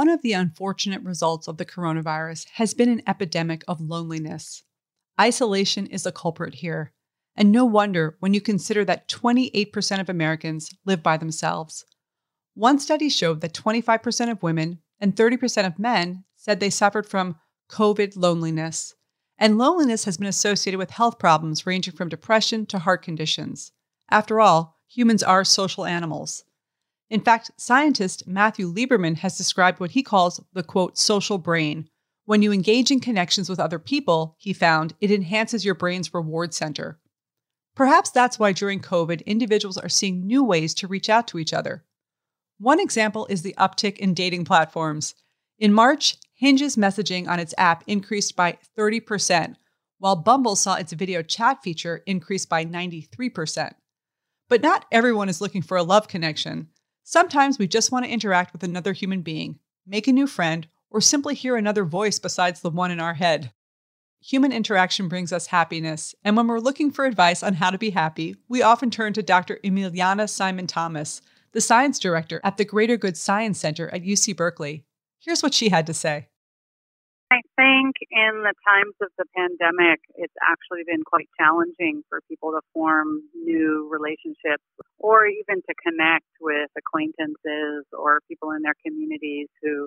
One of the unfortunate results of the coronavirus has been an epidemic of loneliness. Isolation is a culprit here, and no wonder when you consider that 28% of Americans live by themselves. One study showed that 25% of women and 30% of men said they suffered from COVID loneliness. And loneliness has been associated with health problems ranging from depression to heart conditions. After all, humans are social animals. In fact, scientist Matthew Lieberman has described what he calls the quote, social brain. When you engage in connections with other people, he found it enhances your brain's reward center. Perhaps that's why during COVID, individuals are seeing new ways to reach out to each other. One example is the uptick in dating platforms. In March, Hinge's messaging on its app increased by 30%, while Bumble saw its video chat feature increase by 93%. But not everyone is looking for a love connection. Sometimes we just want to interact with another human being, make a new friend, or simply hear another voice besides the one in our head. Human interaction brings us happiness, and when we're looking for advice on how to be happy, we often turn to Dr. Emiliana Simon Thomas, the science director at the Greater Good Science Center at UC Berkeley. Here's what she had to say. I think in the times of the pandemic, it's actually been quite challenging for people to form new relationships or even to connect with acquaintances or people in their communities who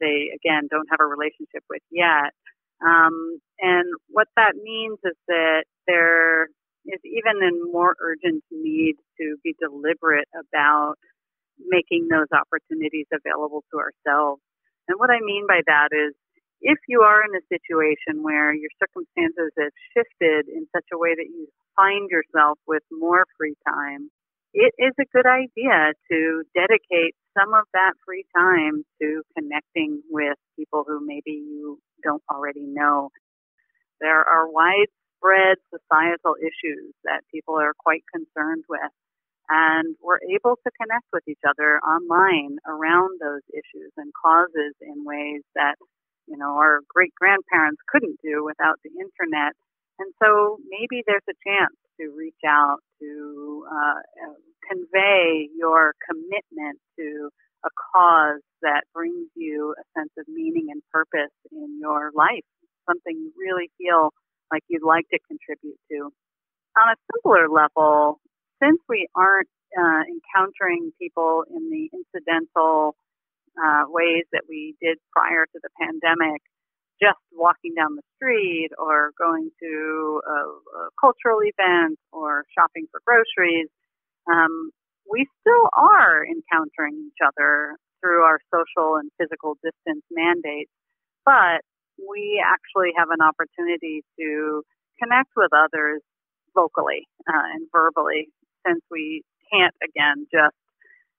they, again, don't have a relationship with yet. Um, and what that means is that there is even a more urgent need to be deliberate about making those opportunities available to ourselves. And what I mean by that is if you are in a situation where your circumstances have shifted in such a way that you find yourself with more free time, it is a good idea to dedicate some of that free time to connecting with people who maybe you don't already know. There are widespread societal issues that people are quite concerned with, and we're able to connect with each other online around those issues and causes in ways that you know, our great grandparents couldn't do without the internet. And so maybe there's a chance to reach out to uh, convey your commitment to a cause that brings you a sense of meaning and purpose in your life, something you really feel like you'd like to contribute to. On a simpler level, since we aren't uh, encountering people in the incidental uh, ways that we did prior to the pandemic, just walking down the street or going to a, a cultural event or shopping for groceries, um, we still are encountering each other through our social and physical distance mandates, but we actually have an opportunity to connect with others vocally uh, and verbally since we can't again just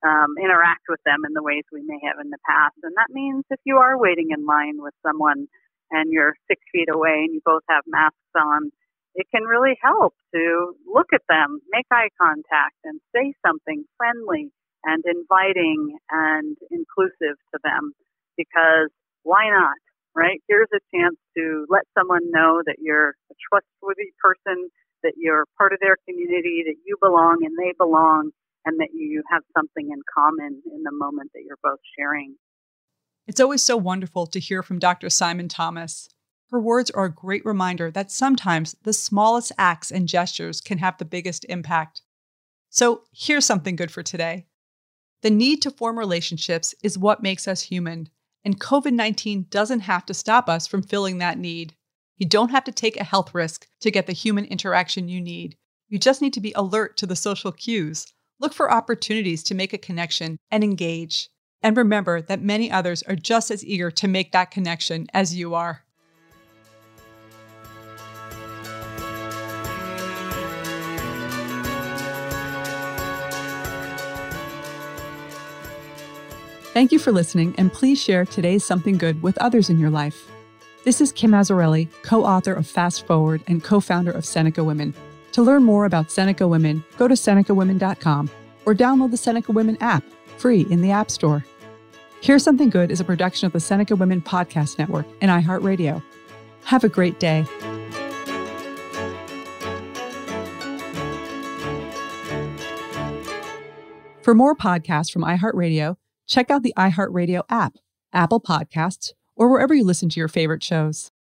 um, interact with them in the ways we may have in the past. And that means if you are waiting in line with someone and you're six feet away and you both have masks on, it can really help to look at them, make eye contact, and say something friendly and inviting and inclusive to them because why not? Right? Here's a chance to let someone know that you're a trustworthy person, that you're part of their community, that you belong and they belong, and that you have something in common in the moment that you're both sharing. It's always so wonderful to hear from Dr. Simon Thomas. Her words are a great reminder that sometimes the smallest acts and gestures can have the biggest impact. So here's something good for today. The need to form relationships is what makes us human, and COVID 19 doesn't have to stop us from filling that need. You don't have to take a health risk to get the human interaction you need. You just need to be alert to the social cues, look for opportunities to make a connection, and engage. And remember that many others are just as eager to make that connection as you are. Thank you for listening, and please share today's Something Good with others in your life. This is Kim Azzarelli, co author of Fast Forward and co founder of Seneca Women. To learn more about Seneca Women, go to SenecaWomen.com or download the Seneca Women app, free in the App Store. Here's Something Good is a production of the Seneca Women Podcast Network and iHeartRadio. Have a great day. For more podcasts from iHeartRadio, check out the iHeartRadio app, Apple Podcasts, or wherever you listen to your favorite shows.